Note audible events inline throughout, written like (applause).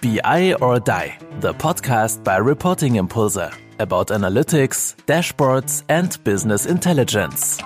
BI or Die, the podcast by Reporting Impulse about analytics, dashboards, and business intelligence.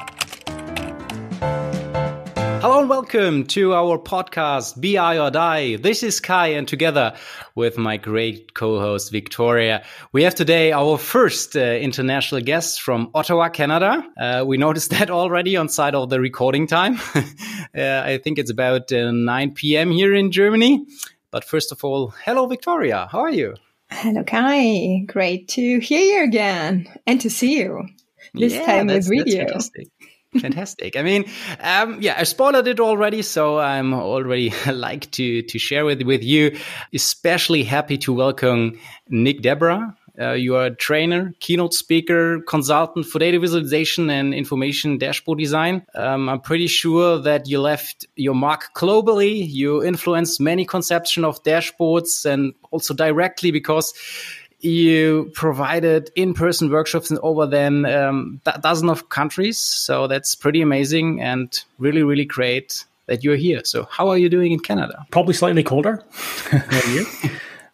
Hello and welcome to our podcast, BI or Die. This is Kai, and together with my great co-host Viktoria, we have today our first uh, international guest from Ottawa, Canada. Uh, we noticed (laughs) that already on side of the recording time. (laughs) uh, I think it's about uh, 9 p.m. here in Germany. But first of all, hello, Viktoria. How are you? Hello, Kai. Great to hear you again and to see you. This yeah, time with video. Fantastic. Fantastic. I mean, um, yeah, I spoiled it already, so I'm already (laughs) like to to share with with you. Especially happy to welcome Nick Desbarats. Uh, you are a trainer, keynote speaker, consultant for data visualization and information dashboard design. Um, I'm pretty sure that you left your mark globally. You influenced many conception of dashboards and also directly because you provided in-person workshops in over than um, a dozen of countries. So that's pretty amazing and really, really great that you're here. So how are you doing in Canada? Probably slightly colder (laughs) than you.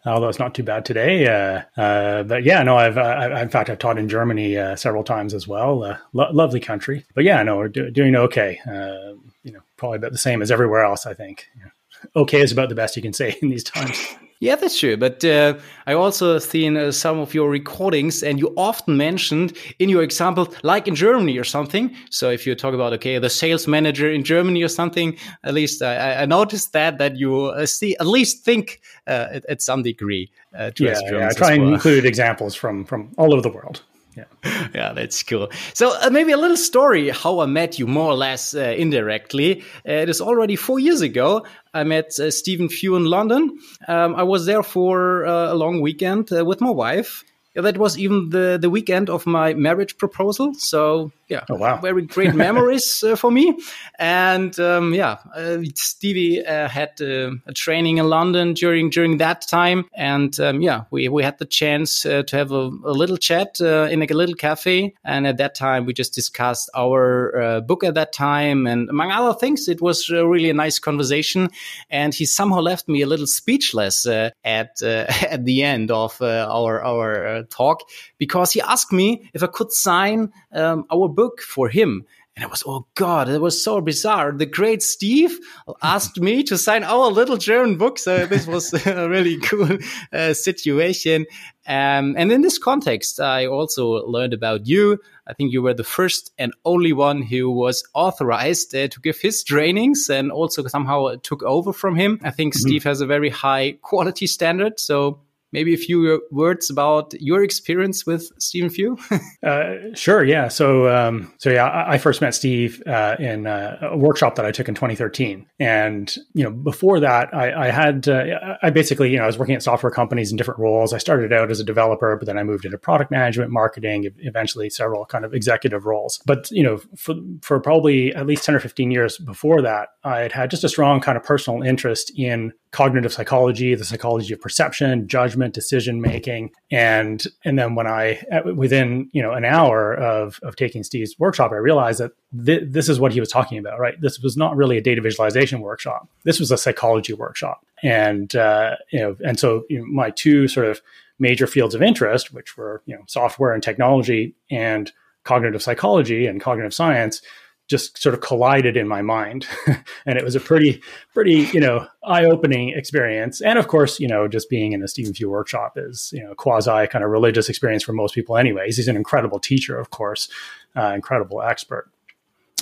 Although it's not too bad today, uh, uh, but yeah, no. I've uh, in fact I've taught in Germany uh, several times as well. Uh, lo- lovely country, but yeah, no, we're do- doing okay. Uh, you know, probably about the same as everywhere else. I think. Yeah. (laughs) Okay is about the best you can say in these times. (laughs) Yeah, that's true. But uh, I also seen uh, some of your recordings, and you often mentioned in your example, like in Germany or something. So if you talk about okay, the sales manager in Germany or something, at least I, I noticed that that you uh, see at least think uh, at, at, some degree. Uh, yeah, yeah, I try well. and include examples from from all over the world. Yeah. (laughs) yeah, that's cool. So uh, maybe a little story how I met you more or less uh, indirectly. Uh, it is already four years ago. I met uh, Stephen Few in London. Um, I was there for uh, a long weekend uh, with my wife. That was even the, the weekend of my marriage proposal. So yeah, oh, wow. very great (laughs) memories uh, for me. And um, yeah, uh, Stevie uh, had uh, a training in London during during that time, and um, yeah, we we had the chance uh, to have a, a little chat uh, in a little cafe. And at that time, we just discussed our book at that time, and among other things, it was really a nice conversation. And he somehow left me a little speechless at (laughs) at the end of our our talk because he asked me if I could sign um, our book for him. And I was, oh God, it was so bizarre. The great Steve asked me to sign our little German book. So this was (laughs) a really cool uh, situation. Um, and in this context, I also learned about you. I think you were the first and only one who was authorized uh, to give his trainings and also somehow took over from him. I think mm -hmm. Steve has a very high quality standard. So maybe a few words about your experience with Stephen Few? (laughs) uh, sure. Yeah. So, um, so yeah, I, I, first met Steve uh, in uh, a workshop that I took in 2013, and you know, before that, I, I had uh, I basically you know I was working at software companies in different roles. I started out as a developer, but then I moved into product management, marketing, eventually several kind of executive roles. But you know, for for probably at least 10 or 15 years before that, I had had just a strong kind of personal interest in cognitive psychology, the psychology of perception, judgment, decision making, and and then when I within you know an hour of of taking Steve's workshop, I realized that th- this is what he was talking about. Right, this was not really a data visualization workshop. This was a psychology workshop, and uh, you know, and so you know, my two sort of major fields of interest, which were you know software and technology and cognitive psychology and cognitive science just sort of collided in my mind. (laughs) And it was a pretty pretty you know eye-opening experience. And of course you know just being in a stephen few workshop is you know quasi kind of religious experience for most people anyways. He's an incredible teacher of course uh, incredible expert.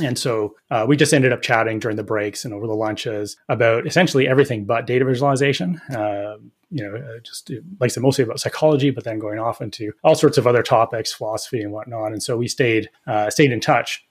And so uh, we just ended up chatting during the breaks and over the lunches about essentially everything but data visualization. Uh, you know, uh, just like I said, mostly about psychology, but then going off into all sorts of other topics, philosophy and whatnot. And so we stayed uh, stayed in touch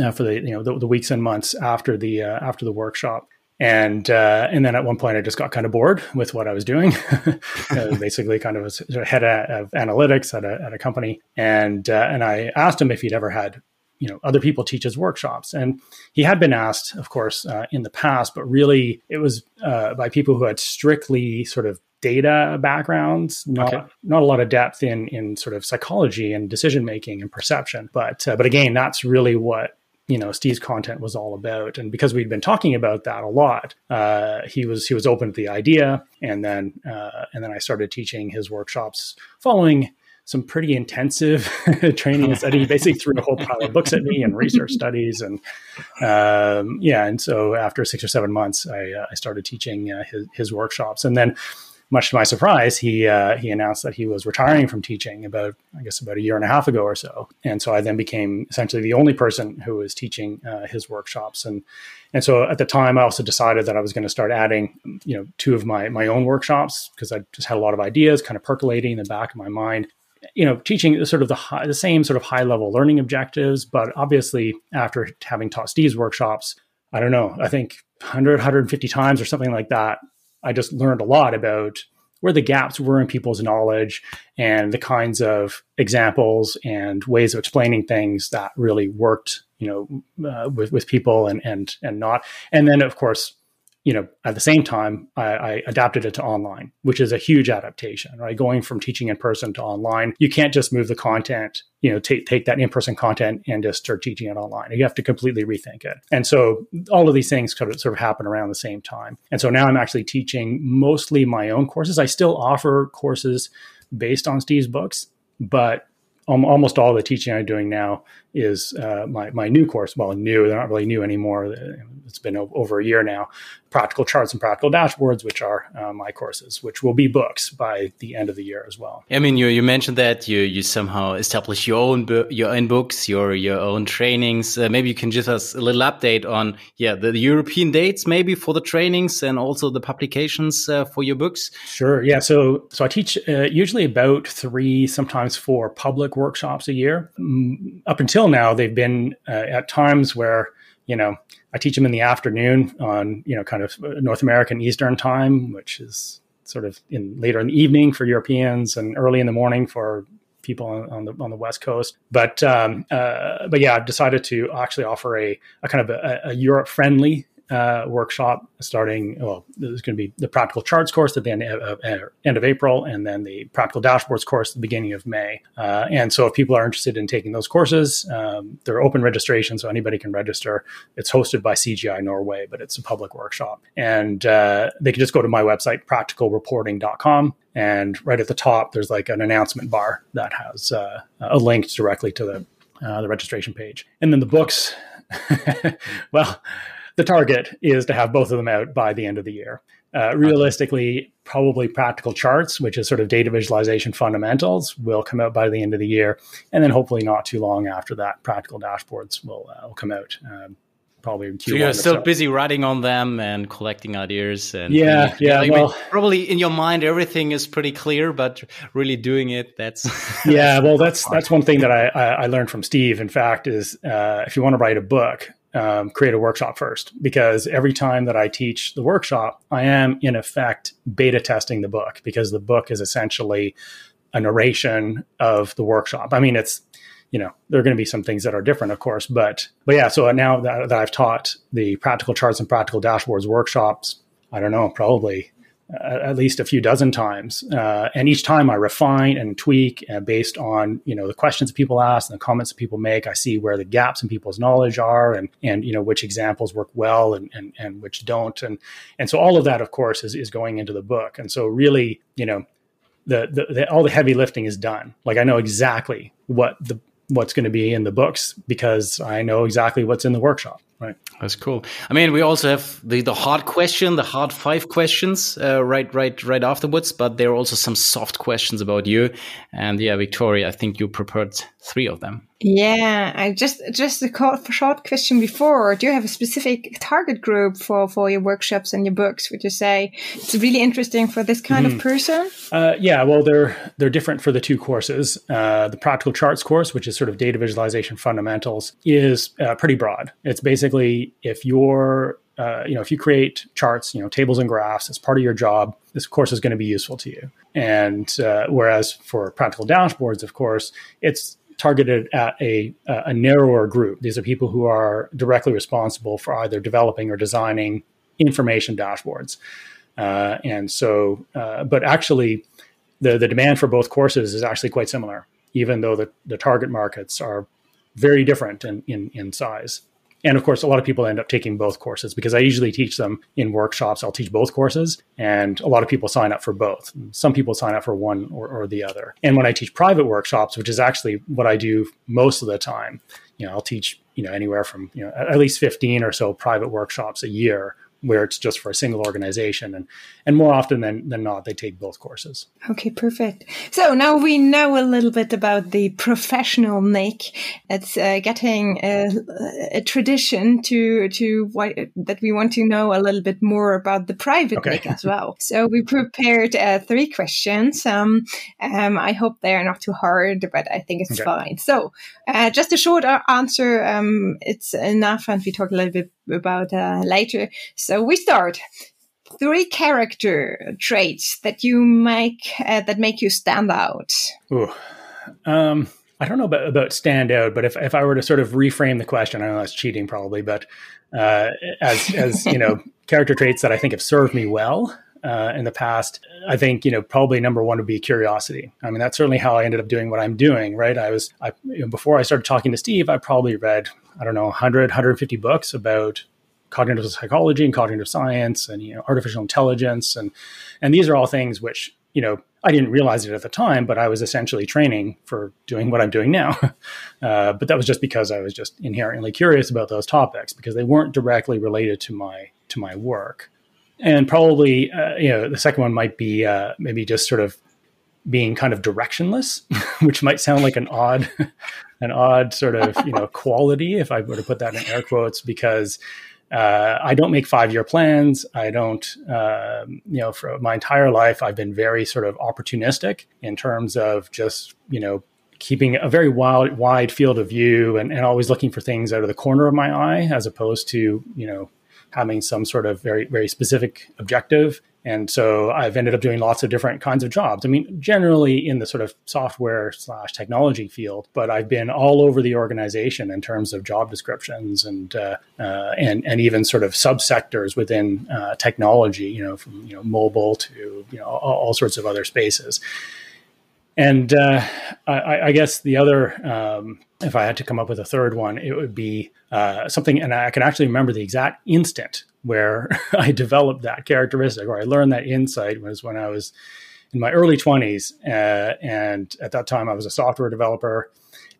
uh, for the you know the, the, weeks and months after the uh, after the workshop. And uh, and then at one point I just got kind of bored with what I was doing. (laughs) (laughs) basically, kind of was head of analytics at a, at a company, and uh, and I asked him if he'd ever had you know other people teach his workshops and he had been asked of course uh, in the past but really it was uh, by people who had strictly sort of data backgrounds, not okay. not a lot of depth in in sort of psychology and decision making and perception. But uh, but again, that's really what you know Steve's content was all about. And because we'd been talking about that a lot, uh, he was he was open to the idea, and then uh, and then I started teaching his workshops following some pretty intensive (laughs) training and study. He basically threw a whole pile of books at me and research studies, and um, yeah. And so after six or seven months, I, uh, I started teaching uh, his, his workshops, and then much to my surprise, he uh, he announced that he was retiring from teaching about I guess about a year and a half ago or so, and so I then became essentially the only person who was teaching uh, his workshops, and and so at the time I also decided that I was going to start adding you know two of my my own workshops because I just had a lot of ideas kind of percolating in the back of my mind. You know, teaching sort of the high, the same sort of high level learning objectives, but obviously after having taught Steve's workshops, I don't know, I think 100, 150 times or something like that, I just learned a lot about where the gaps were in people's knowledge and the kinds of examples and ways of explaining things that really worked, you know, uh, with with people and and and not. And then, of course, you know, at the same time, I, I, adapted it to online, which is a huge adaptation, right? Going from teaching in person to online, you can't just move the content, you know, take take that in person content and just start teaching it online. You have to completely rethink it. And so all of these things sort of sort of happen around the same time. And so now I'm actually teaching mostly my own courses. I still offer courses based on Steve's books, but almost all the teaching I'm doing now is uh, my my new course. Well, new they're not really new anymore. It's been over a year now. Practical charts and practical dashboards, which are uh, my courses, which will be books by the end of the year as well. I mean, you you mentioned that you you somehow establish your own your own books, your your own trainings. Uh, maybe you can give us a little update on yeah the, European dates maybe for the trainings and also the publications uh, for your books. Sure. Yeah. So so I teach uh, usually about three, sometimes four public workshops a year. Mm, up until now, they've been uh, at times where you know I teach them in the afternoon on you know kind of North American Eastern time, which is sort of in later in the evening for Europeans and early in the morning for people on, on the on the West Coast. But um, uh, but yeah, I've decided to actually offer a, a kind of a, a Europe friendly uh, workshop starting. Well, there's going to be the practical charts course at the end of, uh, end of April, and then the practical dashboards course at the beginning of May. Uh, and so, if people are interested in taking those courses, um, they're open registration, so anybody can register. It's hosted by CGI Norway, but it's a public workshop, and uh, they can just go to my website, practicalreporting.com. And right at the top, there's like an announcement bar that has uh, a link directly to the uh, the registration page. And then the books, (laughs) well, the target is to have both of them out by the end of the year. Uh, realistically, probably practical charts, which is sort of data visualization fundamentals, will come out by the end of the year, and then hopefully not too long after that, practical dashboards will, uh, will come out. Um, probably in Q1 so you're still so. busy writing on them and collecting ideas and yeah yeah like, well, probably in your mind everything is pretty clear but really doing it that's (laughs) yeah well that's that's one thing that I, I learned from steve in fact is uh, if you want to write a book um, create a workshop first because every time that I teach the workshop, I am in effect beta testing the book because the book is essentially a narration of the workshop. I mean, it's you know there are going to be some things that are different, of course, but but yeah. So now that, that I've taught the practical charts and practical dashboards workshops, I don't know, probably at least a few dozen times. Uh, and each time I refine and tweak uh, based on, you know, the questions people ask and the comments that people make. I see where the gaps in people's knowledge are and, and, you know, which examples work well and, and, and which don't. And, and so all of that, of course, is, is going into the book. And so really, you know, the, the, the all the heavy lifting is done. Like I know exactly what the, what's going to be in the books because I know exactly what's in the workshop. Right. That's cool. I mean, we also have the, the hard question, the hard five questions, uh, right, right, right afterwards. But there are also some soft questions about you. And yeah, Viktoria, I think you prepared three of them. Yeah, I just just a short question before. Do you have a specific target group for for your workshops and your books? Would you say it's really interesting for this kind mm-hmm. of person? Uh, yeah, well, they're they're different for the two courses. Uh, the practical charts course, which is sort of data visualization fundamentals, is uh, pretty broad. It's basically if you're uh, you know, if you create charts, you know, tables and graphs as part of your job, this course is going to be useful to you. And uh, whereas for practical dashboards, of course, it's targeted at a, a narrower group. These are people who are directly responsible for either developing or designing information dashboards. Uh, and so, uh, but actually, the, the demand for both courses is actually quite similar, even though the, the target markets are very different in, in, in size. And of course, a lot of people end up taking both courses because I usually teach them in workshops. I'll teach both courses, and a lot of people sign up for both. Some people sign up for one or, or the other. And when I teach private workshops, which is actually what I do most of the time, you know, I'll teach you know anywhere from you know at least 15 or so private workshops a year where it's just for a single organization and and more often than, than not they take both courses. Okay perfect. So now we know a little bit about the professional nick it's uh, getting a, a, tradition to to what that we want to know a little bit more about the private okay. nick as well. (laughs) So we prepared uh, three questions. Um, um, i hope they're not too hard but i think it's okay. fine. So uh, just a short answer. Um, it's enough and we talk a little bit about uh, later. So we start three character traits that you make uh, that make you stand out. Ooh. Um, I don't know about, about stand out, but if, if I were to sort of reframe the question, I know that's cheating probably, but uh, as as you know, (laughs) character traits that I think have served me well. Uh, in the past, I think you know probably number one would be curiosity. I mean, that's certainly how I ended up doing what I'm doing. Right? I was I, you know, before I started talking to Steve, I probably read I don't know 100 150 books about cognitive psychology and cognitive science and you know artificial intelligence and and these are all things which you know I didn't realize it at the time, but I was essentially training for doing what I'm doing now. (laughs) Uh, but that was just because I was just inherently curious about those topics because they weren't directly related to my to my work. And probably, uh, you know, the second one might be uh, maybe just sort of being kind of directionless, (laughs) which might sound like an odd, (laughs) an odd sort of you know (laughs) quality if I were to put that in air quotes because uh, I don't make five year plans. I don't, um, you know, for my entire life, I've been very sort of opportunistic in terms of just, you know, keeping a very wide, wide field of view and, and always looking for things out of the corner of my eye as opposed to, you know, having some sort of very, very specific objective. And so I've ended up doing lots of different kinds of jobs. I mean, generally in the sort of software slash technology field, but I've been all over the organization in terms of job descriptions and uh, uh, and and even sort of subsectors within uh, technology. You know, from you know mobile to you know all, all sorts of other spaces. And uh, I, I, guess the other, um, if I had to come up with a third one, it would be uh, something, and I can actually remember the exact instant where (laughs) I developed that characteristic or I learned that insight was when I was in my early 20s. Uh, and at that time, I was a software developer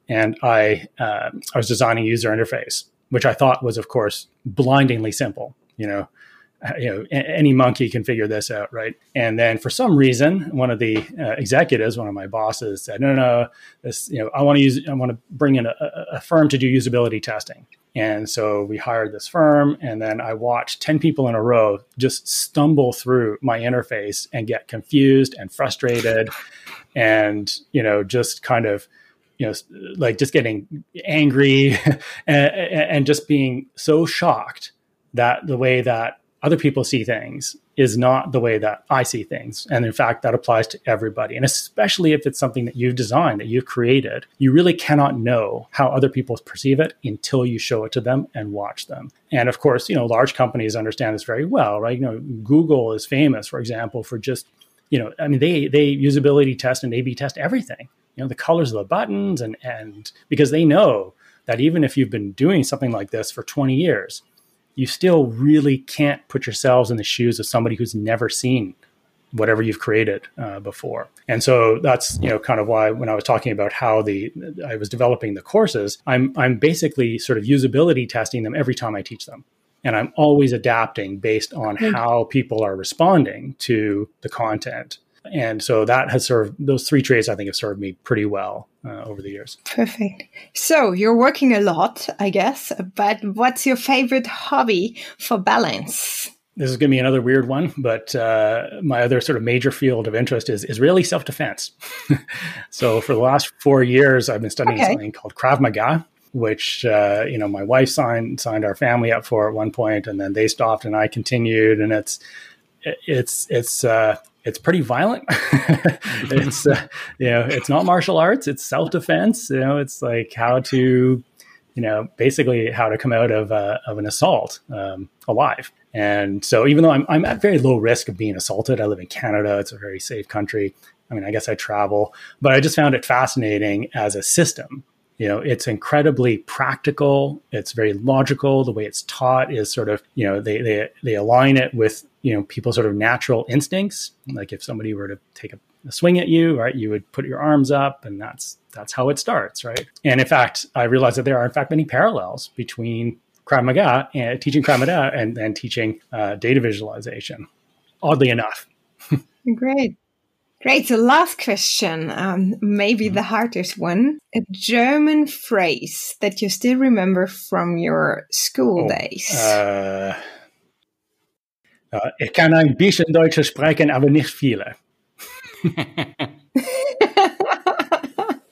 and I, uh, I was designing user interface, which I thought was, of course, blindingly simple. You know, you know any monkey can figure this out right? And then for some reason one of the uh, executives one of my bosses said no no no this you know i want to use i want to bring in a, a, firm to do usability testing. And so we hired this firm and then i watched 10 people in a row just stumble through my interface and get confused and frustrated and you know just kind of you know like just getting angry (laughs) and, and just being so shocked that the way that other people see things is not the way that I see things. And in fact, that applies to everybody. And especially if it's something that you've designed, that you've created, you really cannot know how other people perceive it until you show it to them and watch them. And of course, you know, large companies understand this very well, right? You know, Google is famous, for example, for just, you know, I mean, they, they usability test and A-B test everything, you know, the colors of the buttons and, and because they know that even if you've been doing something like this for 20 years, you still really can't put yourselves in the shoes of somebody who's never seen whatever you've created uh, before. And so that's you know kind of why when I was talking about how the I was developing the courses, I'm I'm basically sort of usability testing them every time I teach them. And I'm always adapting based on how people are responding to the content and so that has served those three traits i think have served me pretty well uh, over the years perfect so you're working a lot i guess but what's your favorite hobby for balance this is going to be another weird one, but uh, my other sort of major field of interest is is really self defense. (laughs) so for the last four years, I've been studying okay. something called Krav Maga, which uh, you know my wife signed signed our family up for at one point, and then they stopped, and I continued, and it's it's it's uh, it's pretty violent. (laughs) it's uh, you know it's not martial arts. It's self defense. You know it's like how to you know basically how to come out of uh, of an assault um, alive. And so even though I'm I'm at very low risk of being assaulted, I live in Canada. It's a very safe country. I mean, I guess I travel, but I just found it fascinating as a system You know, it's incredibly practical. It's very logical. The way it's taught is sort of, you know, they they they align it with you know people's sort of natural instincts. Like if somebody were to take a, a swing at you, right, you would put your arms up, and that's that's how it starts, right? And in fact, I realized that there are in fact many parallels between Krav Maga and teaching Krav Maga and, and teaching uh, data visualization. Oddly enough. (laughs) Great. Great. The last question, um, maybe the hardest one. A German phrase that you still remember from your school oh, days. Uh, uh, ich kann ein bisschen Deutsch sprechen, aber nicht viele. (laughs)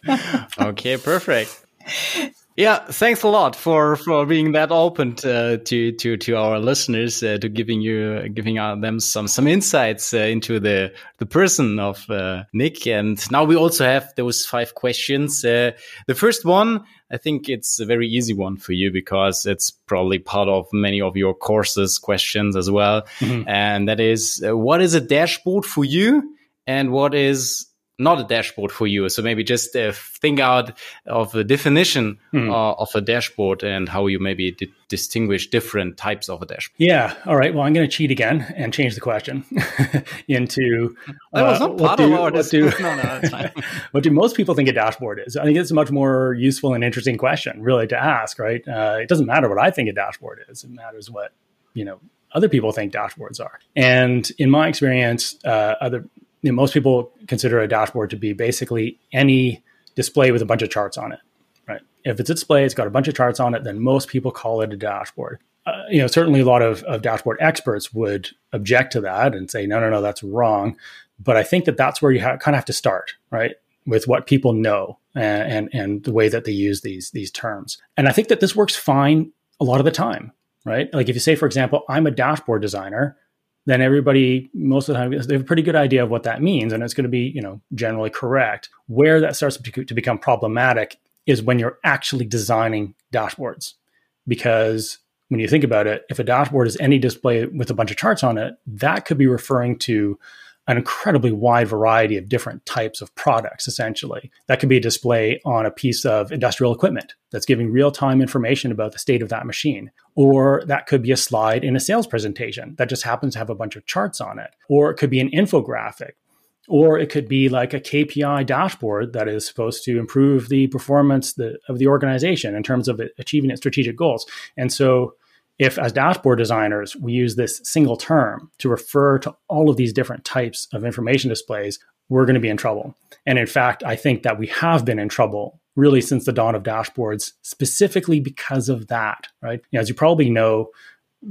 (laughs) okay, perfect. (laughs) Yeah, thanks a lot for for being that open to to to, to our listeners, uh, to giving you giving them some some insights uh, into the the person of uh, Nick. And now we also have those five questions. Uh, the first one, I think it's a very easy one for you because it's probably part of many of your courses questions as well. Mm -hmm. And that is, uh, what is a dashboard for you, and what is not a dashboard for you. So maybe just uh, think out of a definition hmm. uh, of a dashboard and how you maybe di distinguish different types of a dashboard. Yeah. All right. Well, I'm going to cheat again and change the question (laughs) into that was uh, not part do, of our what do, (laughs) no, no, (laughs) what do most people think a dashboard is? I think it's a much more useful and interesting question, really, to ask. Right? Uh, it doesn't matter what I think a dashboard is. It matters what you know other people think dashboards are. And in my experience, uh, other you know, most people consider a dashboard to be basically any display with a bunch of charts on it. Right? If it's a display, it's got a bunch of charts on it, then most people call it a dashboard. Uh, you know, certainly a lot of, of dashboard experts would object to that and say, no, no, no, that's wrong. But I think that that's where you ha- kind of have to start, right? With what people know and, and and the way that they use these these terms. And I think that this works fine a lot of the time, right? Like if you say, for example, I'm a dashboard designer, then everybody most of the time they have a pretty good idea of what that means and it's going to be you know generally correct. Where that starts to become problematic is when you're actually designing dashboards. Because when you think about it if a dashboard is any display with a bunch of charts on it that could be referring to an incredibly wide variety of different types of products, essentially. That could be a display on a piece of industrial equipment that's giving real time information about the state of that machine. Or that could be a slide in a sales presentation that just happens to have a bunch of charts on it. Or it could be an infographic. Or it could be like a KPI dashboard that is supposed to improve the performance of the organization in terms of achieving its strategic goals. And so if as dashboard designers we use this single term to refer to all of these different types of information displays we're going to be in trouble. And in fact i think that we have been in trouble really since the dawn of dashboards specifically because of that right? You know, as you probably know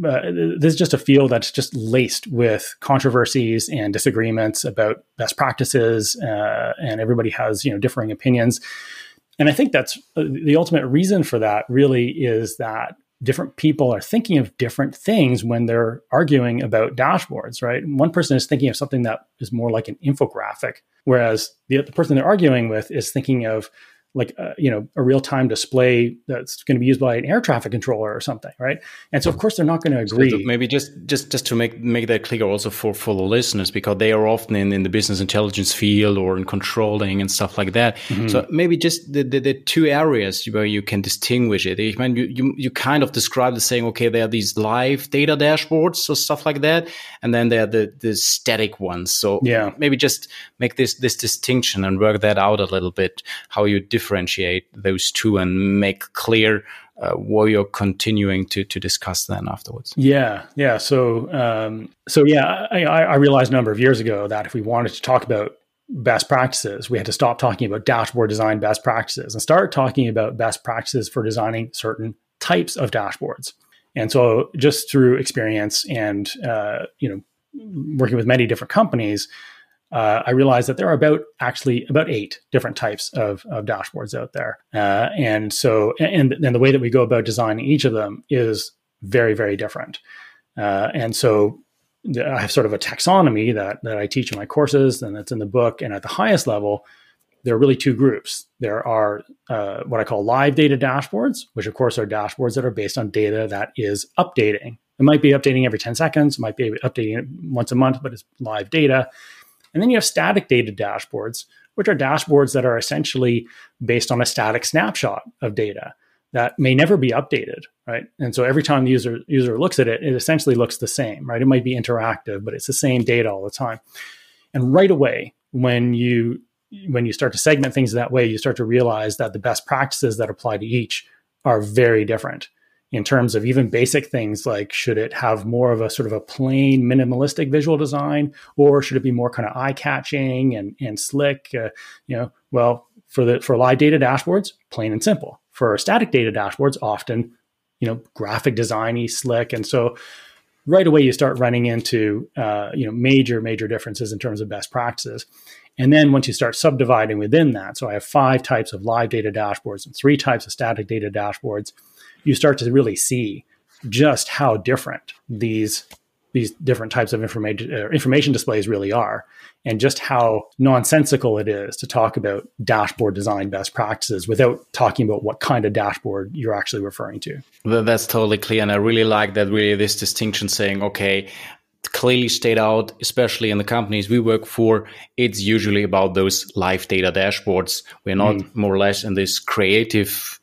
uh, this is just a field that's just laced with controversies and disagreements about best practices uh, and everybody has you know differing opinions. And i think that's uh, the ultimate reason for that really is that different people are thinking of different things when they're arguing about dashboards, right? One person is thinking of something that is more like an infographic, whereas the, the person they're arguing with is thinking of like uh, you know a real time display that's going to be used by an air traffic controller or something, right? And so of course they're not going to agree. So maybe just just just to make make that clear also for for the listeners because they are often in, in the business intelligence field or in controlling and stuff like that. Mm-hmm. So maybe just the, the, the two areas where you can distinguish it. I mean, you, you you kind of describe the saying, okay, there are these live data dashboards or stuff like that, and then there are the the static ones. So yeah, maybe just make this this distinction and work that out a little bit how you differ differentiate those two and make clear uh, what you're continuing to to discuss then afterwards. Yeah, yeah. So, um, so yeah, I, I realized a number of years ago that if we wanted to talk about best practices, we had to stop talking about dashboard design best practices and start talking about best practices for designing certain types of dashboards. And so, just through experience and uh, you know, working with many different companies, uh, I realized that there are about actually about eight different types of, of dashboards out there. Uh, and so, and the way that we go about designing each of them is very, very different. Uh, and so I have sort of a taxonomy that, that I teach in my courses and that's in the book. And at the highest level, there are really two groups. There are uh, what I call live data dashboards, which of course are dashboards that are based on data that is updating. It might be updating every 10 seconds, it might be updating once a month, but it's live data. And then you have static data dashboards, which are dashboards that are essentially based on a static snapshot of data that may never be updated, right? And so every time the user user looks at it, it essentially looks the same, right? It might be interactive, but it's the same data all the time. And right away, when you when you start to segment things that way, you start to realize that the best practices that apply to each are very different in terms of even basic things like should it have more of a sort of a plain minimalistic visual design or should it be more kind of eye catching and, and slick? Uh, you know well for the for live data dashboards plain and simple. For static data dashboards often you know graphic designy slick. And so right away you start running into uh, you know major major differences in terms of best practices. And then once you start subdividing within that so i have five types of live data dashboards and three types of static data dashboards you start to really see just how different these these different types of information uh, information displays really are and just how nonsensical it is to talk about dashboard design best practices without talking about what kind of dashboard you're actually referring to that's totally clear and i really like that really this distinction saying okay clearly state out especially in the companies we work for it's usually about those live data dashboards we're not mm. more or less in this creative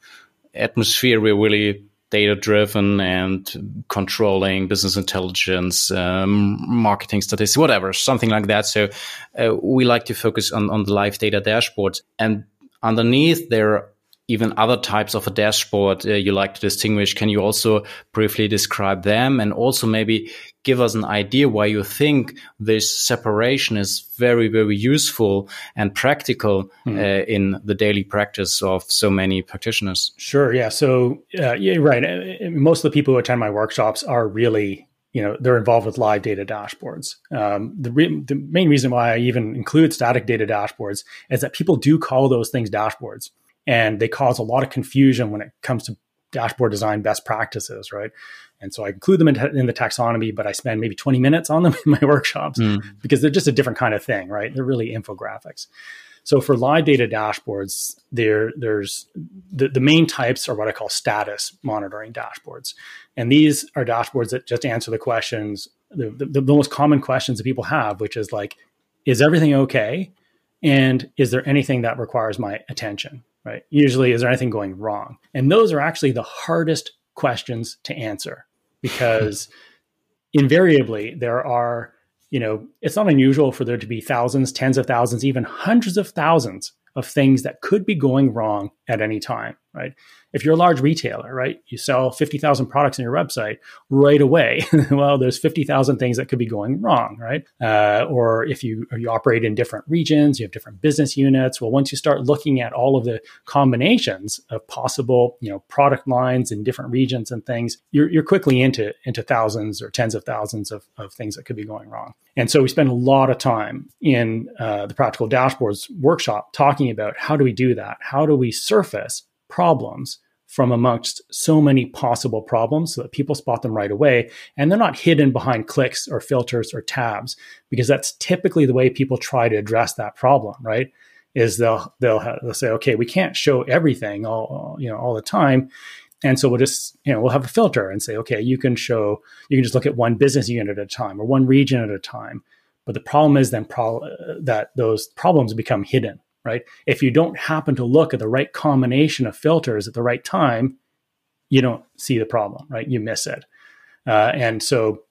atmosphere we're really data driven and controlling business intelligence, um, marketing statistics, whatever, something like that. So uh, we like to focus on, on the live data dashboards. And underneath there even other types of a dashboard uh, you like to distinguish. Can you also briefly describe them and also maybe give us an idea why you think this separation is very, very useful and practical mm. uh, in the daily practice of so many practitioners? Sure. Yeah. So, uh, yeah, right. Uh, most of the people who attend my workshops are really you know they're involved with live data dashboards. Um, the, re- the main reason why I even include static data dashboards is that people do call those things dashboards and they cause a lot of confusion when it comes to dashboard design best practices, right? And so I include them in, in, the taxonomy, but I spend maybe 20 minutes on them (laughs) in my workshops mm. because they're just a different kind of thing, right? They're really infographics. So for live data dashboards, there there's the, the main types are what I call status monitoring dashboards. And these are dashboards that just answer the questions, the, the, the most common questions that people have, which is like, is everything okay? And is there anything that requires my attention? Right? Usually, is there anything going wrong? And those are actually the hardest questions to answer because (laughs) invariably there are, you know, it's not unusual for there to be thousands, tens of thousands, even hundreds of thousands of things that could be going wrong at any time, right? If you're a large retailer, right, you sell 50,000 products on your website right away. (laughs) well, there's 50,000 things that could be going wrong, right? Uh, or if you or you operate in different regions, you have different business units. Well, once you start looking at all of the combinations of possible, you know, product lines in different regions and things, you're, you're quickly into into thousands or tens of thousands of, of things that could be going wrong. And so we spend a lot of time in uh, the practical dashboards workshop talking about how do we do that? How do we surface problems from amongst so many possible problems so that people spot them right away and they're not hidden behind clicks or filters or tabs because that's typically the way people try to address that problem right? Is they'll they'll, have, they'll say okay we can't show everything all you know all the time and so we'll just you know we'll have a filter and say okay you can show you can just look at one business unit at a time or one region at a time but the problem is then pro- that those problems become hidden right? If you don't happen to look at the right combination of filters at the right time, you don't see the problem, right? You miss it. Uh, and so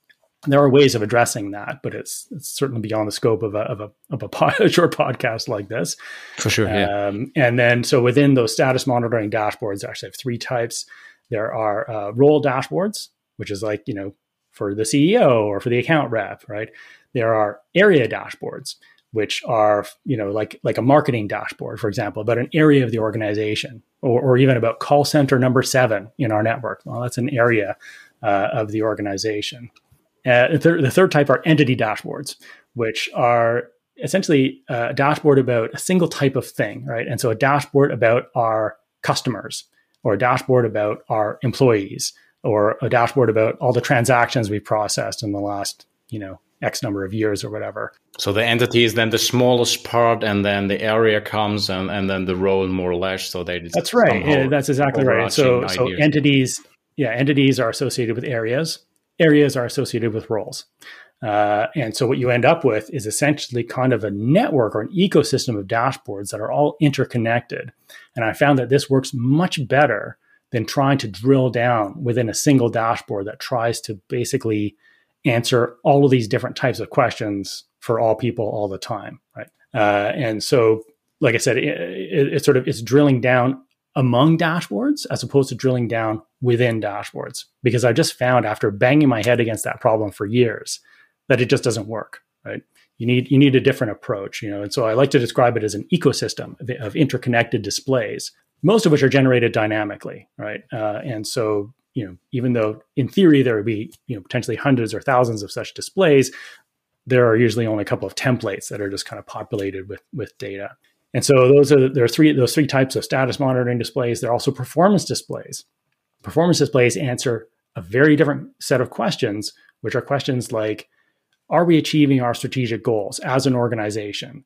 there are ways of addressing that, but it's, it's certainly beyond the scope of a, of a, of a, (laughs) pod, a short podcast like this. For sure. Yeah. Um, and then, so within those status monitoring dashboards, I actually have three types. There are uh, role dashboards, which is like, you know, for the CEO or for the account rep, right? There are area dashboards, which are you know like like a marketing dashboard for example about an area of the organization or, or even about call center number seven in our network. Well that's an area uh, of the organization. Uh, the, th- the, third type are entity dashboards which are essentially a dashboard about a single type of thing right? And so a dashboard about our customers or a dashboard about our employees or a dashboard about all the transactions we've processed in the last you know X number of years or whatever. So the entity is then the smallest part, and then the area comes, and, and then the role more or less. So they that's right. Yeah, that's exactly right. So ideas. so entities, yeah, entities are associated with areas. Areas are associated with roles. Uh, and so what you end up with is essentially kind of a network or an ecosystem of dashboards that are all interconnected. And I found that this works much better than trying to drill down within a single dashboard that tries to basically answer all of these different types of questions for all people all the time, right? Uh, and so, like I said, it, it, it's sort of it's drilling down among dashboards as opposed to drilling down within dashboards because I just found after banging my head against that problem for years that it just doesn't work, right? You need you need a different approach, you know. And so I like to describe it as an ecosystem of, of interconnected displays, most of which are generated dynamically, right? Uh, and so you know, even though in theory there would be you know potentially hundreds or thousands of such displays, there are usually only a couple of templates that are just kind of populated with with data. And so those are there are three those three types of status monitoring displays. They're also performance displays. Performance displays answer a very different set of questions, which are questions like are we achieving our strategic goals as an organization?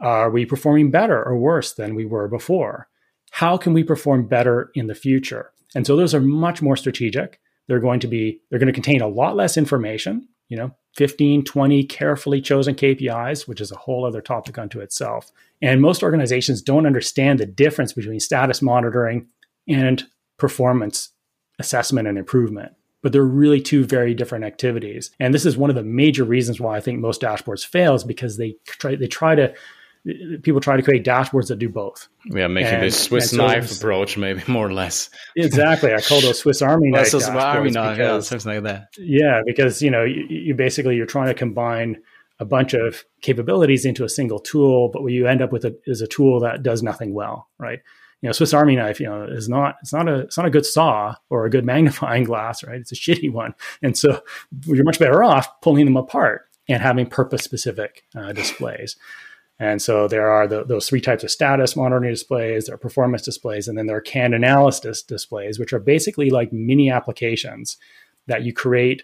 Are we performing better or worse than we were before? How can we perform better in the future? And so those are much more strategic. They're going to be, they're going to contain a lot less information, you know, 15, 20 carefully chosen KPIs, which is a whole other topic unto itself. And most organizations don't understand the difference between status monitoring and performance assessment and improvement but they're really two very different activities. And this is one of the major reasons why I think most dashboards fails because they try they try to people try to create dashboards that do both. Yeah, making and, this Swiss so knife approach, maybe more or less. Exactly, I call those Swiss Army knife. Swiss Army knife, yeah, something like that. Yeah, because you know you, you basically you're trying to combine a bunch of capabilities into a single tool, but what you end up with a, is a tool that does nothing well, right? you know, Swiss Army knife, you know, is not it's not a it's not a good saw or a good (laughs) magnifying glass, right? It's a shitty one, and so you're much better off pulling them apart and having purpose specific uh, displays. And so there are the, those three types of status monitoring displays, there are performance displays, and then there are canned analysis displays, which are basically like mini applications that you create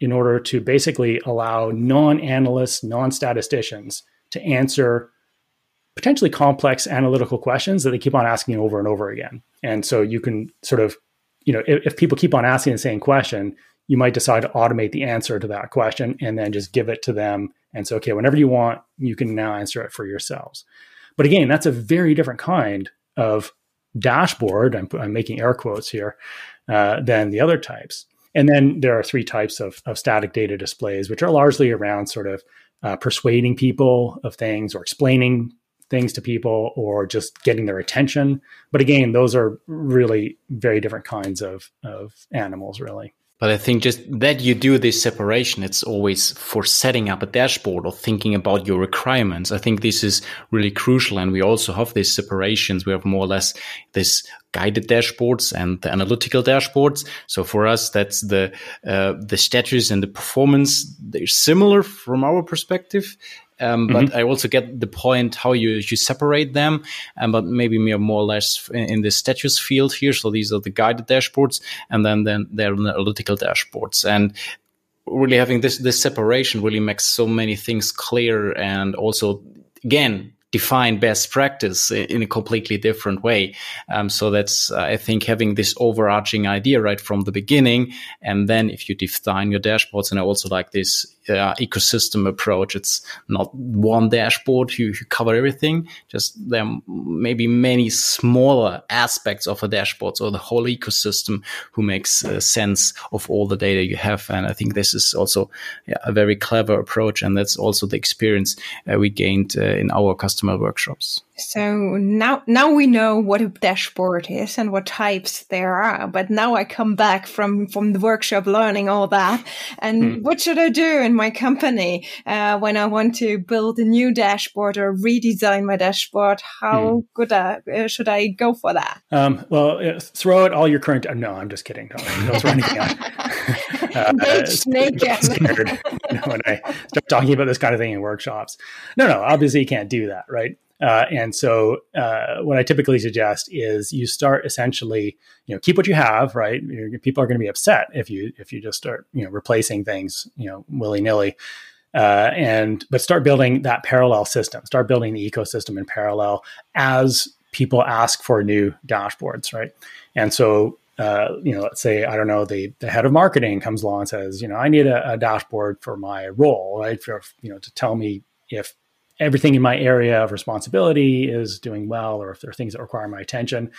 in order to basically allow non-analysts, non-statisticians to answer potentially complex analytical questions that they keep on asking over and over again. And so you can sort of, you know, if, if, people keep on asking the same question, you might decide to automate the answer to that question and then just give it to them and so, okay, whenever you want, you can now answer it for yourselves. But again, that's a very different kind of dashboard. I'm, I'm making air quotes here uh, than the other types. And then there are three types of, of static data displays, which are largely around sort of uh, persuading people of things or explaining things to people or just getting their attention. But again, those are really very different kinds of, of animals, really. But I think just that you do this separation, it's always for setting up a dashboard or thinking about your requirements. I think this is really crucial. And we also have these separations. We have more or less this guided dashboards and the analytical dashboards. So for us, that's the, uh, the status and the performance. They're similar from our perspective. Um, but mm-hmm. I also get the point how you you separate them, um, but maybe more more or less in, in, the status field here. So these are the guided dashboards, and then then they're the analytical dashboards, and really having this this separation really makes so many things clear, and also again define best practice in a completely different way. Um, so that's, uh, I think, having this overarching idea right from the beginning. And then if you define your dashboards, and I also like this uh, ecosystem approach. It's not one dashboard you, you cover everything. Just there maybe many smaller aspects of a dashboard or the whole ecosystem who makes uh, sense of all the data you have. And I think this is also yeah, a very clever approach, and that's also the experience uh, we gained uh, in our customer workshops. So now, now we know what a dashboard is and what types there are. But now I come back from, from the workshop learning all that. And mm. what should I do in my company, uh, when I want to build a new dashboard or redesign my dashboard? How mm. good uh, should I go for that? Um, well, uh, throw out all your current, uh, no, I'm just kidding. Don't, don't throw anything out. (laughs) uh, scared (laughs) when I start talking about this kind of thing in workshops. No, no, obviously you can't do that, right? Uh, and so, uh, what I typically suggest is you start essentially, you know, keep what you have, right? people are going to be upset if you if you just start, you know, replacing things, you know, willy nilly. Uh, and but start building that parallel system. Start building the ecosystem in parallel as people ask for new dashboards, right? And so uh, you know, let's say I don't know the the head of marketing comes along and says, you know, I need a, a dashboard for my role, right? For you know, to tell me if everything in my area of responsibility is doing well, or if there are things that require my attention.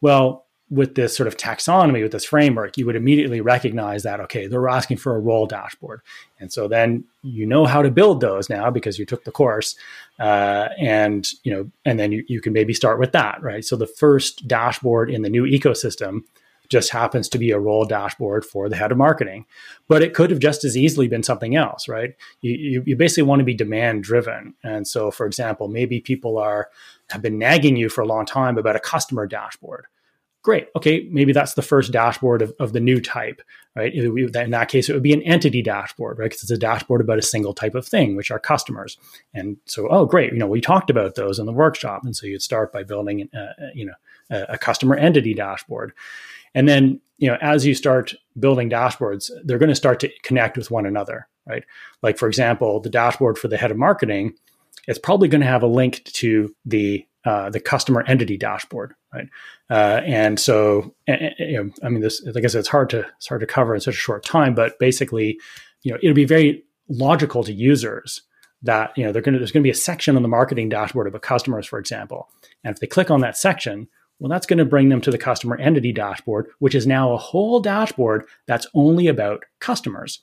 Well, with this sort of taxonomy, with this framework, you would immediately recognize that, okay, they're asking for a role dashboard. And so then you know how to build those now because you took the course. Uh, and, you know, and then you, you can maybe start with that, right? So the first dashboard in the new ecosystem just happens to be a role dashboard for the head of marketing. But it could have just as easily been something else, right? You, you, you basically want to be demand driven. And so, for example, maybe people are have been nagging you for a long time about a customer dashboard great. Okay, maybe that's the first dashboard of, of the new type, right? In that case, it would be an entity dashboard, right? Because it's a dashboard about a single type of thing, which are customers. And so, oh, great, you know, we talked about those in the workshop, and so you'd start by building, uh, you know, a, a customer entity dashboard, and then you know, as you start building dashboards, they're going to start to connect with one another, right? Like for example, the dashboard for the head of marketing, it's probably going to have a link to the uh, the customer entity dashboard, right? Uh, and so, and, you know, I mean, this, like I said, it's hard to it's hard to cover in such a short time, but basically, you know, it'll be very logical to users that you know they're going to there's going to be a section on the marketing dashboard about customers, for example, and if they click on that section, well, that's going to bring them to the customer entity dashboard, which is now a whole dashboard that's only about customers.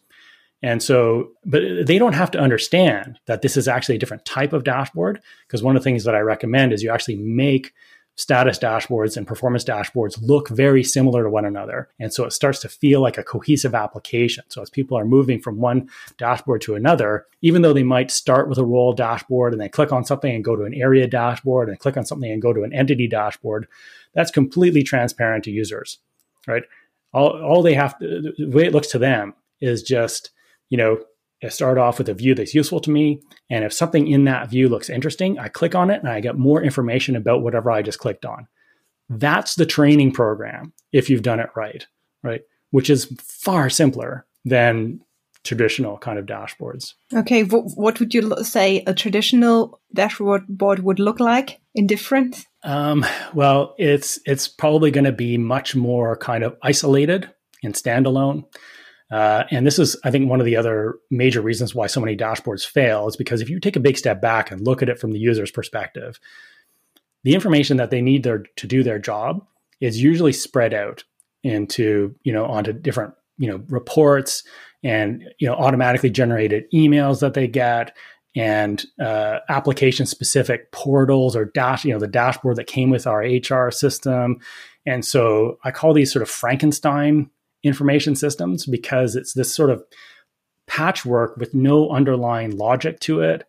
And so, but they don't have to understand that this is actually a different type of dashboard. Because one of the things that I recommend is you actually make status dashboards and performance dashboards look very similar to one another. And so it starts to feel like a cohesive application. So as people are moving from one dashboard to another, even though they might start with a role dashboard and they click on something and go to an area dashboard and click on something and go to an entity dashboard, that's completely transparent to users, right? All, all they have to, the way it looks to them is just you know, I start off with a view that's useful to me. And if something in that view looks interesting, I click on it and I get more information about whatever I just clicked on. That's the training program if you've done it right, right? Which is far simpler than traditional kind of dashboards. Okay, what would you say a traditional dashboard board would look like in different? Um, well, it's it's probably going to be much more kind of isolated and standalone. Uh, and this is, I think, one of the other major reasons why so many dashboards fail is because if you take a big step back and look at it from the user's perspective, the information that they need their, to do their job is usually spread out into, you know, onto different, you know, reports and, you know, automatically generated emails that they get and uh, application specific portals or dash, you know, the dashboard that came with our HR system. And so I call these sort of Frankenstein information systems because it's this sort of patchwork with no underlying logic to it.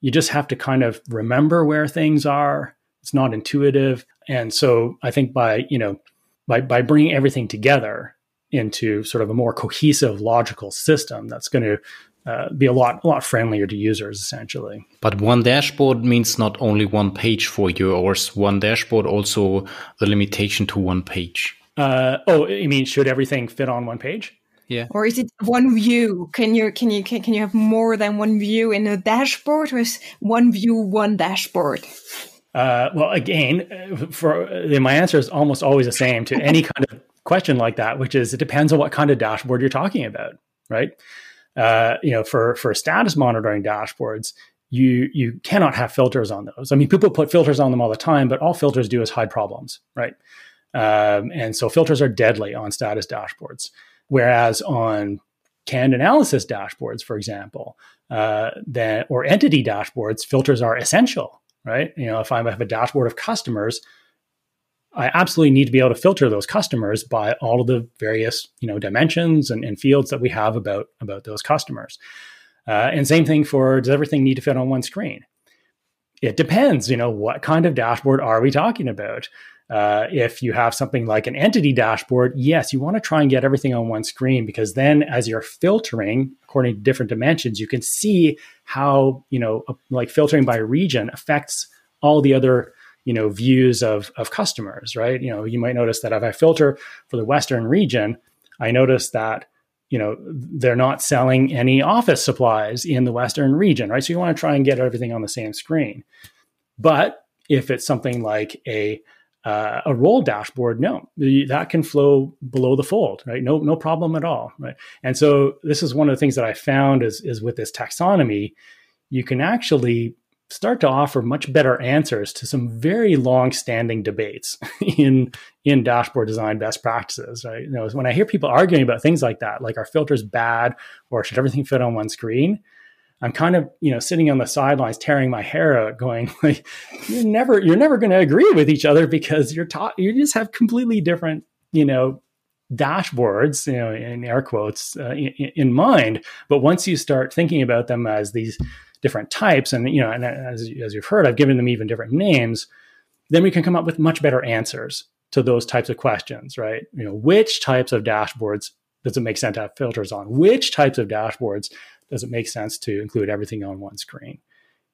You just have to kind of remember where things are. It's not intuitive. And so I think by, you know, by, by bringing everything together into sort of a more cohesive, logical system, that's going to uh, be a lot a lot friendlier to users essentially. But one dashboard means not only one page for you, or one dashboard also the limitation to one page. Uh, oh, you mean should everything fit on one page? Yeah. Or is it one view? Can you can you can, can you have more than one view in a dashboard, or is one view one dashboard? Uh, well, again, uh, for uh, my answer is almost always the same to any kind of question like that, which is it depends on what kind of dashboard you're talking about, right? Uh, you know, for for status monitoring dashboards, you you cannot have filters on those. I mean, people put filters on them all the time, but all filters do is hide problems, right? Um, and so filters are deadly on status dashboards. Whereas on canned analysis dashboards, for example, uh, that or entity dashboards, filters are essential, right? You know, if I have a dashboard of customers, I absolutely need to be able to filter those customers by all of the various, you know, dimensions and, and fields that we have about about those customers. Uh, and same thing for does everything need to fit on one screen? It depends. You know, what kind of dashboard are we talking about? Uh, if you have something like an entity dashboard, yes, you want to try and get everything on one screen because then as you're filtering according to different dimensions, you can see how, you know, like filtering by region affects all the other, you know, views of, of customers, right? You know, you might notice that if I filter for the Western region, I notice that, you know, they're not selling any office supplies in the Western region, right? So you want to try and get everything on the same screen. But if it's something like a Uh, a role dashboard, no, that can flow below the fold, right? No, no problem at all, right? And so this is one of the things that I found is, is with this taxonomy, you can actually start to offer much better answers to some very long-standing debates (laughs) in in dashboard design best practices. Right? You know, when I hear people arguing about things like that, like are filters bad or should everything fit on one screen, I'm kind of, you know, sitting on the sidelines, tearing my hair out, going (laughs) like, you're never, you're never going to agree with each other because you're taught, you just have completely different, you know, dashboards, you know, in air quotes, uh, in, in, mind. But once you start thinking about them as these different types, and you know, and as, as you've heard, I've given them even different names, then we can come up with much better answers to those types of questions, right? You know, which types of dashboards does it make sense to have filters on? Which types of dashboards does it make sense to include everything on one screen?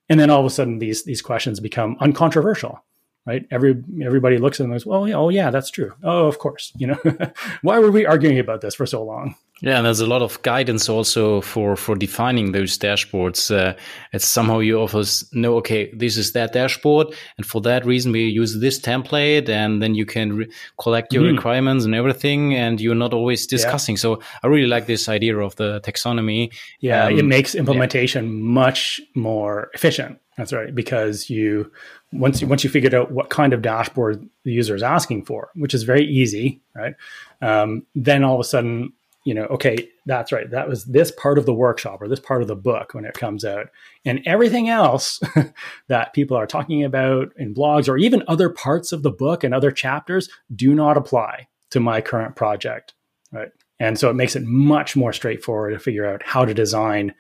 And then all of a sudden, these these questions become uncontroversial, right? Every everybody looks at them as, well, oh yeah, that's true. Oh, of course. You know, (laughs) why were we arguing about this for so long? Yeah, and there's a lot of guidance also for for defining those dashboards. Uh, it's somehow you always know, okay, this is that dashboard, and for that reason we use this template, and then you can re- collect your mm. requirements and everything, and you're not always discussing. Yeah. So I really like this idea of the taxonomy. Yeah, um, it makes implementation yeah. much more efficient. That's right, because you once you once you figured out what kind of dashboard the user is asking for, which is very easy, right? Um, then all of a sudden you know, okay, that's right. That was this part of the workshop or this part of the book when it comes out. And everything else (laughs) that people are talking about in blogs or even other parts of the book and other chapters do not apply to my current project. Right. And so it makes it much more straightforward to figure out how to design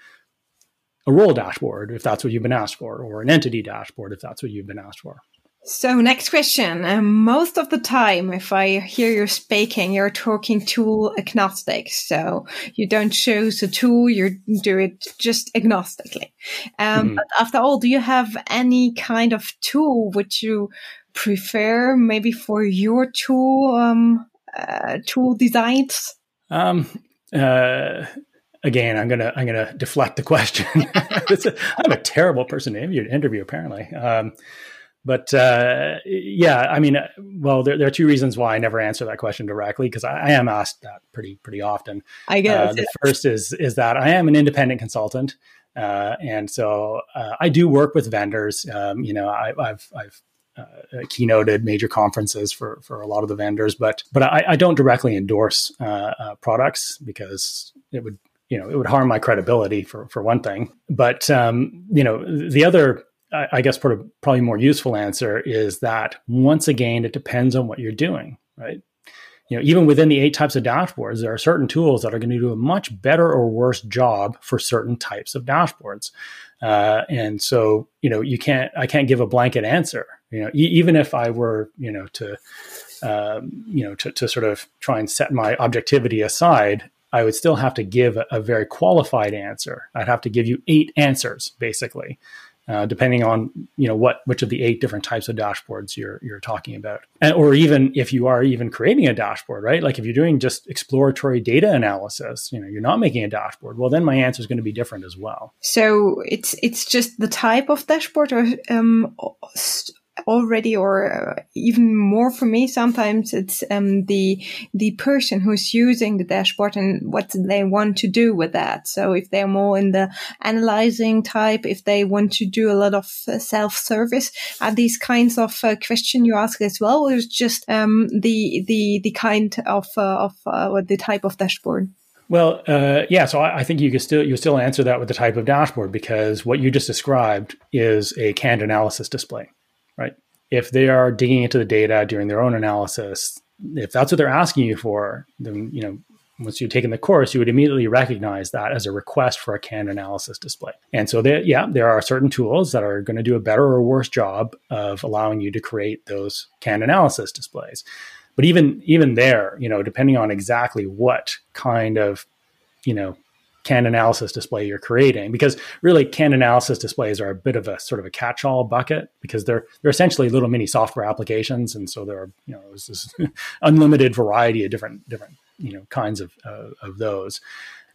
a role dashboard if that's what you've been asked for, or an entity dashboard if that's what you've been asked for. So next question. Um, most of the time, if I hear you speaking, you're talking tool agnostic. So you don't choose a tool, you do it just agnostically. Um, mm-hmm. But after all, do you have any kind of tool which you prefer maybe for your tool, um, uh, tool designs? Um, uh, again, I'm gonna I'm gonna deflect the question. (laughs) I'm a terrible person to interview, interview apparently. Um, but uh, yeah, I mean, uh, well, there, there, are two reasons why I never answer that question directly because I, I, am asked that pretty pretty often. I guess uh, the first is is that I am an independent consultant, uh, and so uh, I do work with vendors. Um, you know, I, have I've uh, keynoted major conferences for for a lot of the vendors, but but I, I don't directly endorse products because it would you know it would harm my credibility for for one thing. But um, you know, the other I guess probably more useful answer is that once again, it depends on what you're doing, right? You know, even within the eight types of dashboards, there are certain tools that are going to do a much better or worse job for certain types of dashboards. Uh, and so, you know, you can't, I can't give a blanket answer. You know, e- even if I were, you know, to, um, you know, to, to sort of try and set my objectivity aside, I would still have to give a, a very qualified answer. I'd have to give you eight answers, basically uh, depending on you know what which of the eight different types of dashboards you're you're talking about, and, or even if you are even creating a dashboard, right? Like if you're doing just exploratory data analysis, you know, you're not making a dashboard. Well, then my answer is going to be different as well. So it's it's just the type of dashboard, or um, already or uh, even more for me sometimes it's um, the the person who's using the dashboard and what they want to do with that so if they're more in the analyzing type if they want to do a lot of uh, self-service are these kinds of uh, question you ask as well or is just um, the the the kind of uh, of uh, the type of dashboard well, uh, yeah. So I, I, think you can still you still answer that with the type of dashboard because what you just described is a canned analysis display? If they are digging into the data during their own analysis, if that's what they're asking you for, then you know once you've taken the course, you would immediately recognize that as a request for a canned analysis display. And so, there, yeah, there are certain tools that are going to do a better or worse job of allowing you to create those canned analysis displays. But even even there, you know, depending on exactly what kind of you know canned analysis display you're creating because really canned analysis displays are a bit of a sort of a catch-all bucket because they're they're essentially little mini software applications and so there are you know there's this (laughs) unlimited variety of different different you know kinds of uh, of those.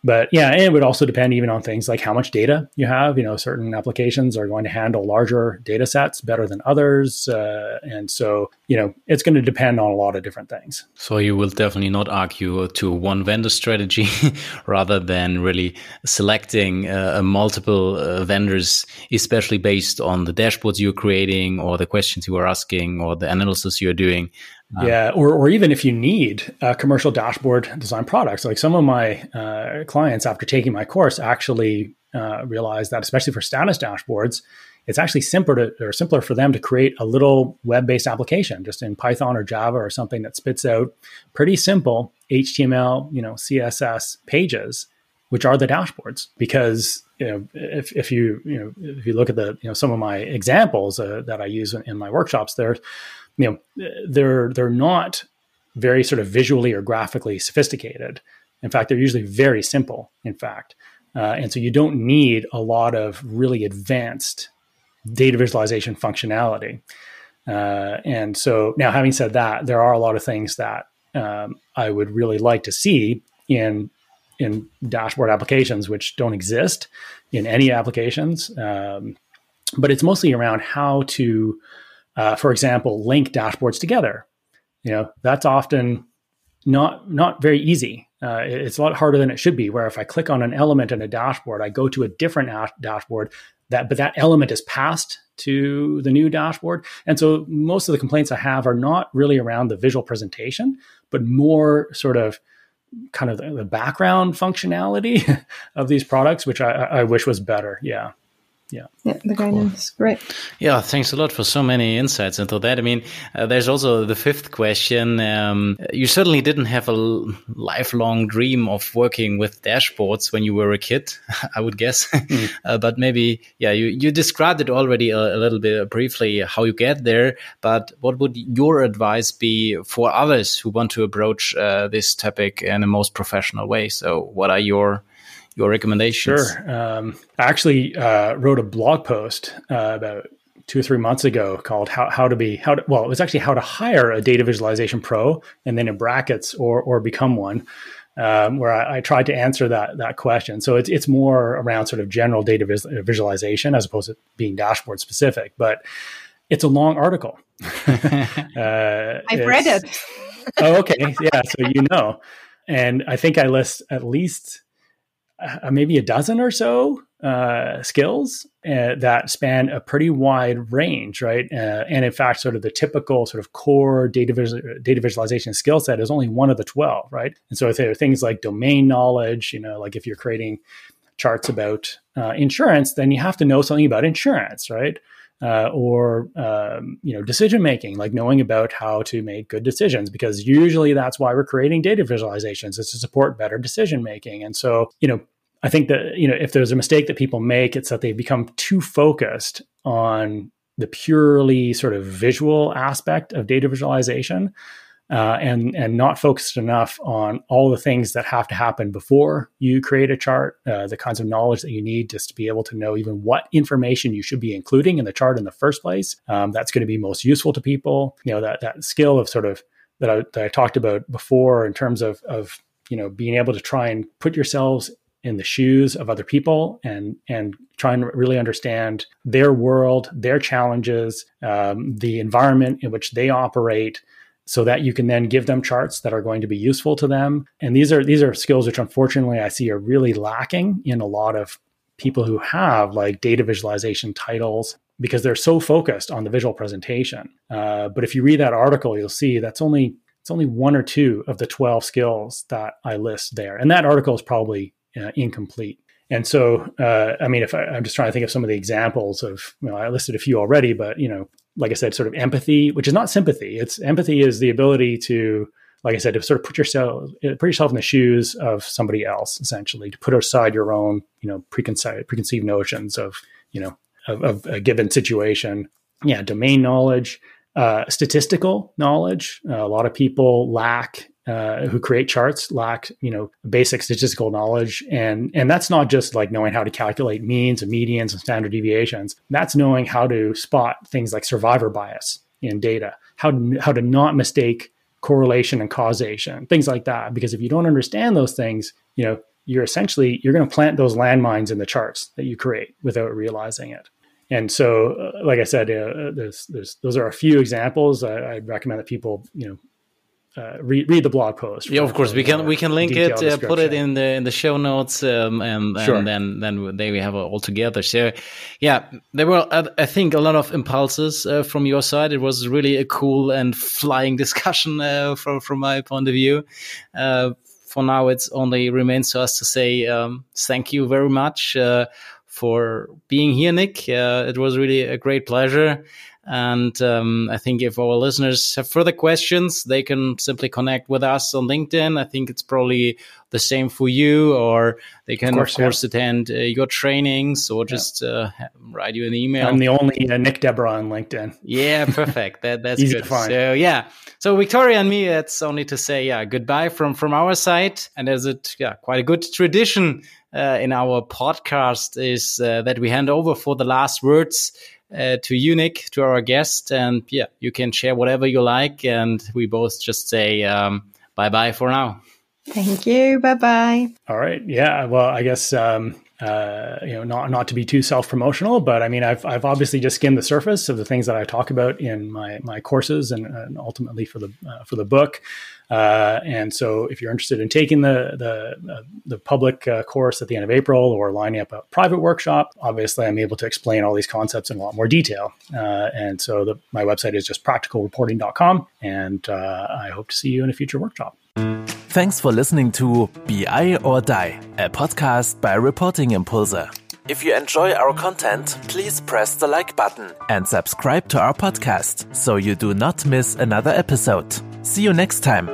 But yeah it would also depend even on things like how much data you have you know certain applications are going to handle larger data sets better than others uh, and so you know, it's going to depend on a lot of different things. So you will definitely not argue to one vendor strategy (laughs) rather than really selecting uh, multiple uh, vendors, especially based on the dashboards you're creating or the questions you are asking or the analysis you're doing. Um, yeah, or, or even if you need a commercial dashboard design products, like some of my uh, clients after taking my course actually uh, realized that, especially for status dashboards, it's actually simpler to, or simpler for them to create a little web-based application just in Python or Java or something that spits out pretty simple HTML, you know, CSS pages, which are the dashboards. Because you know, if, if you you know if you look at the you know some of my examples uh, that I use in, in my workshops, they're you know they're they're not very sort of visually or graphically sophisticated. In fact, they're usually very simple. In fact. Uh, and so you don't need a lot of really advanced data visualization functionality. Uh, and so now, having said that, there are a lot of things that um, I would really like to see in in dashboard applications which don't exist in any applications. Um, but it's mostly around how to, uh, for example, link dashboards together. You know, that's often not not very easy. Uh, it's a lot harder than it should be. Where if I click on an element in a dashboard, I go to a different dashboard that but that element is passed to the new dashboard. And so most of the complaints i have are not really around the visual presentation but more sort of kind of the, background functionality (laughs) of these products which I, I wish was better. Yeah yeah. Yeah the guidance cool. great. Yeah thanks a lot for so many insights into that. I mean uh, there's also the fifth question um, you certainly didn't have a lifelong dream of working with dashboards when you were a kid (laughs) i would guess. Mm. (laughs) uh, but maybe yeah you, you described it already a, a, little bit briefly how you get there but what would your advice be for others who want to approach uh, this topic in a most professional way? So what are your your recommendations? Sure. Um, I actually uh, wrote a blog post uh, about two or three months ago called how, how to be how to, well it was actually how to hire a data visualization pro and then in brackets or or become one um, where I, I, tried to answer that that question. So it's, it's more around sort of general data vis- visualization as opposed to being dashboard specific but it's a long article. (laughs) (laughs) Uh, i've read it. oh okay. Yeah so you know. And i think i list at least uh, maybe a dozen or so uh, skills uh, that span a pretty wide range, right? Uh, and in fact, sort of the typical sort of core data vis- data visualization skill set is only one of the twelve, right? And so there are things like domain knowledge, you know, like if you're creating charts about uh, insurance, then you have to know something about insurance, right? Uh, or um, you know decision making, like knowing about how to make good decisions, because usually that's why we're creating data visualizations is to support better decision making. And so you know, I think that you know if there's a mistake that people make, it's that they become too focused on the purely sort of visual aspect of data visualization uh, and and not focused enough on all the things that have to happen before you create a chart, uh, the kinds of knowledge that you need just to be able to know even what information you should be including in the chart in the first place. Um, that's going to be most useful to people. You know that that skill of sort of that I, that I talked about before in terms of of you know being able to try and put yourselves in the shoes of other people and and try and really understand their world, their challenges, um, the environment in which they operate, so that you can then give them charts that are going to be useful to them. And these are these are skills which unfortunately I see are really lacking in a lot of people who have like data visualization titles because they're so focused on the visual presentation. Uh, but if you read that article, you'll see that's only it's only one or two of the 12 skills that I list there. And that article is probably uh, incomplete. And so, uh, I mean, if I, am just trying to think of some of the examples of, you know, I listed a few already, but you know, like I said, sort of empathy, which is not sympathy. It's empathy is the ability to, like I said, to sort of put yourself put yourself in the shoes of somebody else, essentially, to put aside your own, you know, preconceived preconceived notions of, you know, of, of a given situation. Yeah, domain knowledge, uh, statistical knowledge. Uh, a lot of people lack uh, who create charts lack you know basic statistical knowledge. And and that's not just like knowing how to calculate means and medians and standard deviations. That's knowing how to spot things like survivor bias in data how to, how to not mistake correlation and causation things like that. Because if you don't understand those things you know you're essentially you're going to plant those landmines in the charts that you create without realizing it. And so, uh, like I said, uh, there's, there's, those are a few examples. I, I recommend that people, you know, uh, read, read the blog post. Yeah, of course, we can we can link it, uh, put it in the in the show notes, um, and, and Sure. then then they we have it all together. So, yeah, there were I, I think a lot of impulses uh, from your side. It was really a cool and flying (laughs) discussion uh, from from my point of view. Uh, for now, it's only remains to us to say um, thank you very much uh, for being here, Nick. Uh, it was really a great pleasure. And um, I think if our listeners have further questions, they can simply connect with us on LinkedIn. I think it's probably the same for you, or they can, of course, course, yeah. attend uh, your trainings or just uh, write you an email. I'm the only uh, Nick Desbarats on LinkedIn. Yeah, (laughs) perfect. That that's Easy good. to find. So yeah, so Viktoria and me, it's only to say yeah goodbye from from our side, and as it yeah quite a good tradition uh, in our podcast is uh, that we hand over for the last words. Uh, to you, Nick, to our guest, and yeah, you can share whatever you like, and we both just say um, bye bye for now. Thank you. Bye bye. All right. Yeah. Well, I guess um, uh, you know, not not to be too self promotional, but I mean, I've I've obviously just skimmed the surface of the things that I talk about in my my courses and, and ultimately for the uh, for the book. Uh, and so, if you're interested in taking the the uh, the public uh, course at the end of April or lining up a private workshop, obviously, I'm able to explain all these concepts in a lot more detail. Uh, and so, the, my website is just practicalreporting.com, and I hope to see you in a future workshop. Thanks for listening to BI or Die, a podcast by Reporting Impulse. If you enjoy our content, please press the like button and subscribe to our podcast so you do not miss another episode. See you next time.